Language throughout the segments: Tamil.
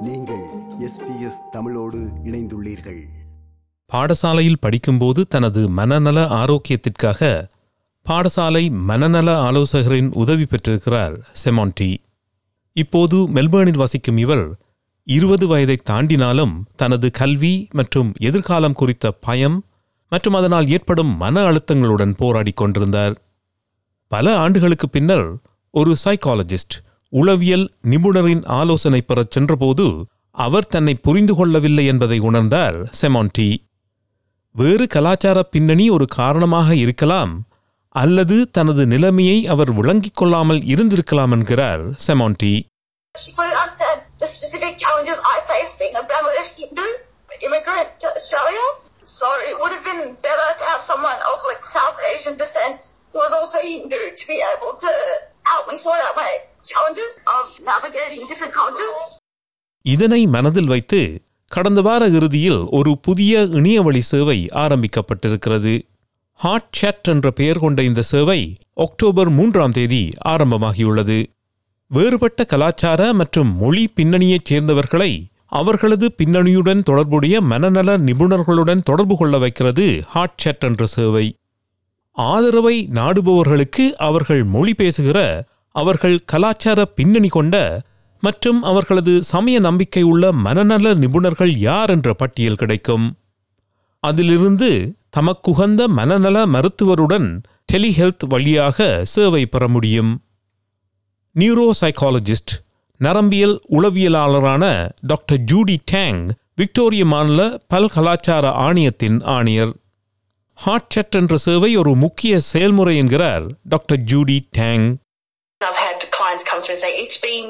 நீங்கள் எஸ்பிஎஸ் தமிழோடு இணைந்துள்ளீர்கள். பாடசாலையில் படிக்கும்போது தனது மனநல ஆரோக்கியத்திற்காக பாடசாலை மனநல ஆலோசகரின் உதவி பெற்றிருக்கிறார் செமான்டி இப்போது மெல்பேர்னில் வசிக்கும் இவர் இருபது வயதை தாண்டினாலும் தனது கல்வி மற்றும் எதிர்காலம் குறித்த பயம் மற்றும் அதனால் ஏற்படும் மன அழுத்தங்களுடன் போராடிக் கொண்டிருந்தார். பல ஆண்டுகளுக்கு பின்னர் ஒரு சைக்காலஜிஸ்ட் உளவியல் நிபுணரின் ஆலோசனை பெறச் சென்றபோது அவர் தன்னை புரிந்து கொள்ளவில்லை என்பதை உணர்ந்தார் செமான்டி வேறு கலாச்சார பின்னணி ஒரு காரணமாக இருக்கலாம் அல்லது தனது நிலைமையை அவர் விளங்கிக் கொள்ளாமல் இருந்திருக்கலாம் என்கிறார் Semanti She couldn't understand the specific challenges I face being a Bangladesh Hindu immigrant to Australia. So it would have been better to have someone of like South Asian descent who was also Hindu to be able to help me sort out my challenges of navigating different cultures. இதனை மனதில் வைத்து கடந்த வார இறுதியில் ஒரு புதிய இணையவழி சேவை ஆரம்பிக்கப்பட்டிருக்கிறது. ஹாட் chat என்ற பெயர் கொண்ட இந்த சேவை அக்டோபர் மூன்றாம் தேதி ஆரம்பமாகியுள்ளது. வேறுபட்ட கலாச்சார மற்றும் மொழி பின்னணியைச் சேர்ந்தவர்களை அவர்களது பின்னணியுடன் தொடர்புடைய மனநல நிபுணர்களுடன் தொடர்பு கொள்ள வைக்கிறது ஹாட் chat என்ற சேவை. ஆதரவை நாடுபவர்களுக்கு அவர்கள் மொழி பேசுகிற அவர்கள் கலாச்சார பின்னணி கொண்ட மற்றும் அவர்களது சமய நம்பிக்கை உள்ள மனநல நிபுணர்கள் யார் என்ற பட்டியல் கிடைக்கும். அதிலிருந்து தமக்குகந்த மனநல மருத்துவருடன் டெலிஹெல்த் வழியாக சேவை பெற முடியும். நியூரோ சைக்காலஜிஸ்ட் நரம்பியல் உளவியலாளரான டாக்டர் ஜூடி டேங் விக்டோரிய மாநில பல்கலாச்சார ஆணையத்தின் ஆணையர். ஹாட் செட் என்ற சேவை ஒரு முக்கிய செயல்முறை என்கிறார் doctor Judy Tang. Say, it's been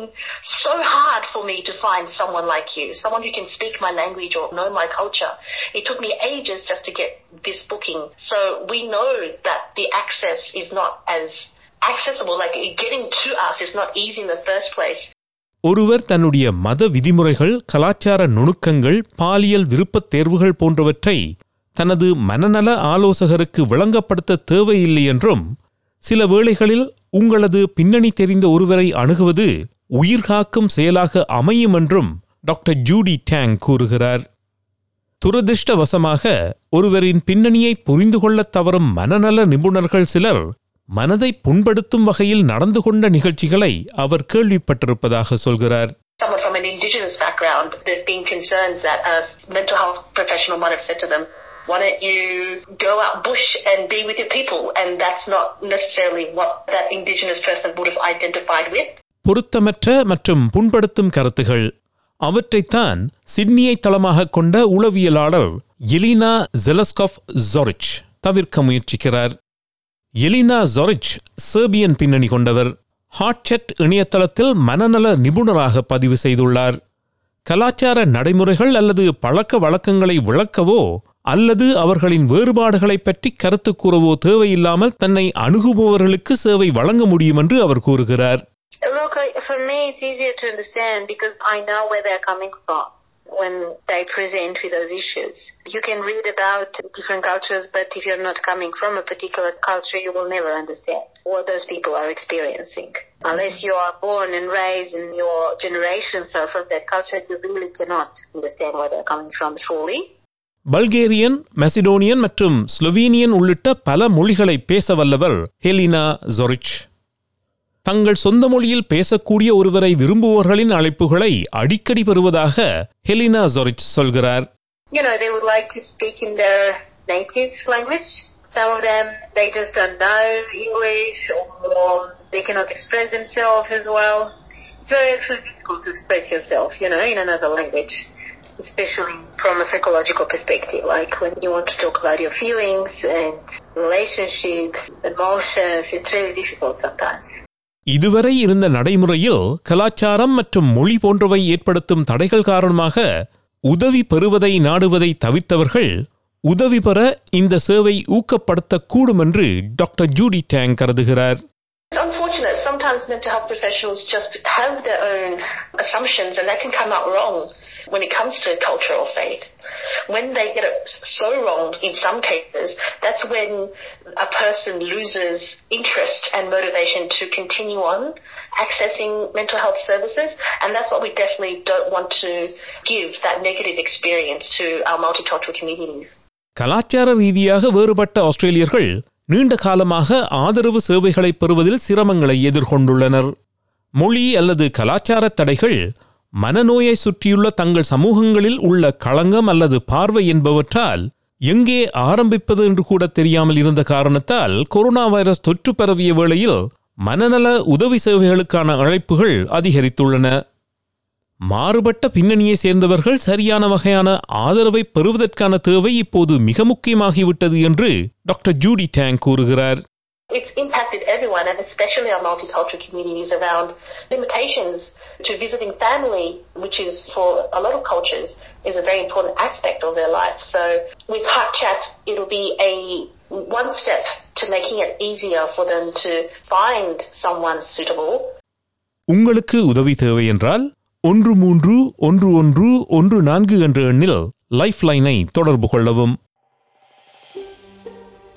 so hard for me to find someone like you, someone who can speak my language or know my culture. It took me ages just to get this booking. So we know that the access is not as accessible, like getting to us is not easy in the first place. ஒருவர் தன்னுடைய மத விதிமுறைகள் கலாச்சார நுணுக்கங்கள் பாலியல் விருப்பத் தேர்வுகள் போன்றவற்றை தனது மனநல ஆலோசகருக்கு விளங்கப்படுத்த தேவையில்லை என்றும் சில வேளைகளில் உங்களது பின்னணி தெரிந்த ஒருவரை அணுகுவது உயிர்காக்கும் செயலாக அமையும் என்றும் டாக்டர் ஜூடி டேங் கூறுகிறார். துரதிர்ஷ்டவசமாக ஒருவரின் பின்னணியை புரிந்து கொள்ளத் தவறும் மனநல நிபுணர்கள் சிலர் மனதை புண்படுத்தும் வகையில் நடந்து கொண்ட நிகழ்ச்சிகளை அவர் கேள்விப்பட்டிருப்பதாக சொல்கிறார். Someone from an indigenous background, there's been concerns that a mental health professional might have said to them, why don't you go out bush and be with your people? And that's not necessarily what that indigenous person would have identified with. பொருத்தமற்ற மற்றும் புண்படுத்தும் கருத்துகள் அவற்றைத்தான் சிட்னியை தளமாகக் கொண்ட உளவியலாளர் எலினா ஜெலஸ்காஃப் ஜொரிச் தவிர்க்க முயற்சிக்கிறார் எலினா ஜொரிச் சேர்பியன் பின்னணி கொண்டவர் ஹாட்செட் இணையதளத்தில் மனநல நிபுணராக பதிவு செய்துள்ளார் கலாச்சார நடைமுறைகள் அல்லது பழக்க வழக்கங்களை விளக்கவோ அல்லது அவர்களின் வேறுபாடுகளைப் பற்றி கருத்து கூறவோ தேவையில்லாமல் தன்னை அணுகுபவர்களுக்கு சேவை வழங்க முடியும் என்று அவர் கூறுகிறார் Look, for me, it's easier to understand because I know where they're coming from when they present with those issues. You can read about different cultures, but if you're not coming from a particular culture, you will never understand what those people are experiencing. Unless you are born and raised and your generations are from that culture, you really cannot understand where they're coming from fully. Bulgarian Macedonian மற்றும் ஸ்லோவீனியன் உள்ளிட்ட பல மொழிகளை பேச வல்லவர் ஹெலினா ஜொரிச் தங்கள் சொந்த மொழியில் பேசக்கூடிய ஒருவரை விரும்புபவர்களின் அழைப்புகளை அடிக்கடி பெறுவதாக ஹெலினா ஜொரிச் சொல்கிறார் you know, they would like to speak in their native language. Some of them, they just don't know English or they cannot express themselves as well. It's very actually difficult to express yourself, you know, in another language, especially from a psychological perspective. Like when you want to talk about your feelings and relationships, emotions, it's really difficult sometimes. இதுவரை இருந்த நடைமுறையில் கலாச்சாரம் மற்றும் மொழி போன்றவை ஏற்படுத்தும் தடைகள் காரணமாக உதவி பெறுவதை நாடுவதை தவிர்த்தவர்கள் உதவி பெற இந்த சேவை ஊக்கப்படுத்தக்கூடும் என்று டாக்டர் ஜூடி டேங் கருதுகிறார். Sometimes mental health professionals just have their own assumptions and that can come out wrong. When it comes to cultural faith. When they get it so wrong in some cases, that's when a person loses interest and motivation to continue on accessing mental health services. And that's what we definitely don't want to give that negative experience to our multicultural communities. கலாச்சார ரீதியாக வேறுபட்ட ஆஸ்திரேலியர்கள் நீண்ட காலமாக ஆதரவு சேவைகளை பெறுவதில் சிரமங்களை எதிர்கொண்டுள்ளனர் மொழி அல்லது கலாச்சார தடைகள் மனநோயை சுற்றியுள்ள தங்கள் சமூகங்களில் உள்ள களங்கம் அல்லது பார்வை என்பவற்றால் எங்கே ஆரம்பிப்பது என்று கூட தெரியாமல் இருந்த காரணத்தால் கொரோனா வைரஸ் தொற்று பரவிய வேளையில் மனநல உதவி சேவைகளுக்கான அழைப்புகள் அதிகரித்துள்ளன. மாறுபட்ட பின்னணியை சேர்ந்தவர்கள் சரியான வகையான ஆதரவை பெறுவதற்கான தேவை இப்போது மிக முக்கியமாகிவிட்டது என்று டாக்டர் ஜூடி டேங் கூறுகிறார். It's impacted everyone, and especially our multicultural communities around limitations to visiting family, which is for a lot of cultures is a very important aspect of their life. So with Heart Chat, it'll be a one step to making it easier for them to find someone suitable உங்களுக்கு உதவி தேவை என்றால் ஒன்று மூன்று ஒன்று ஒன்று ஒன்று நான்கு என்ற எண்ணில் லைஃப் லைனை தொடர்பு கொள்ளவும்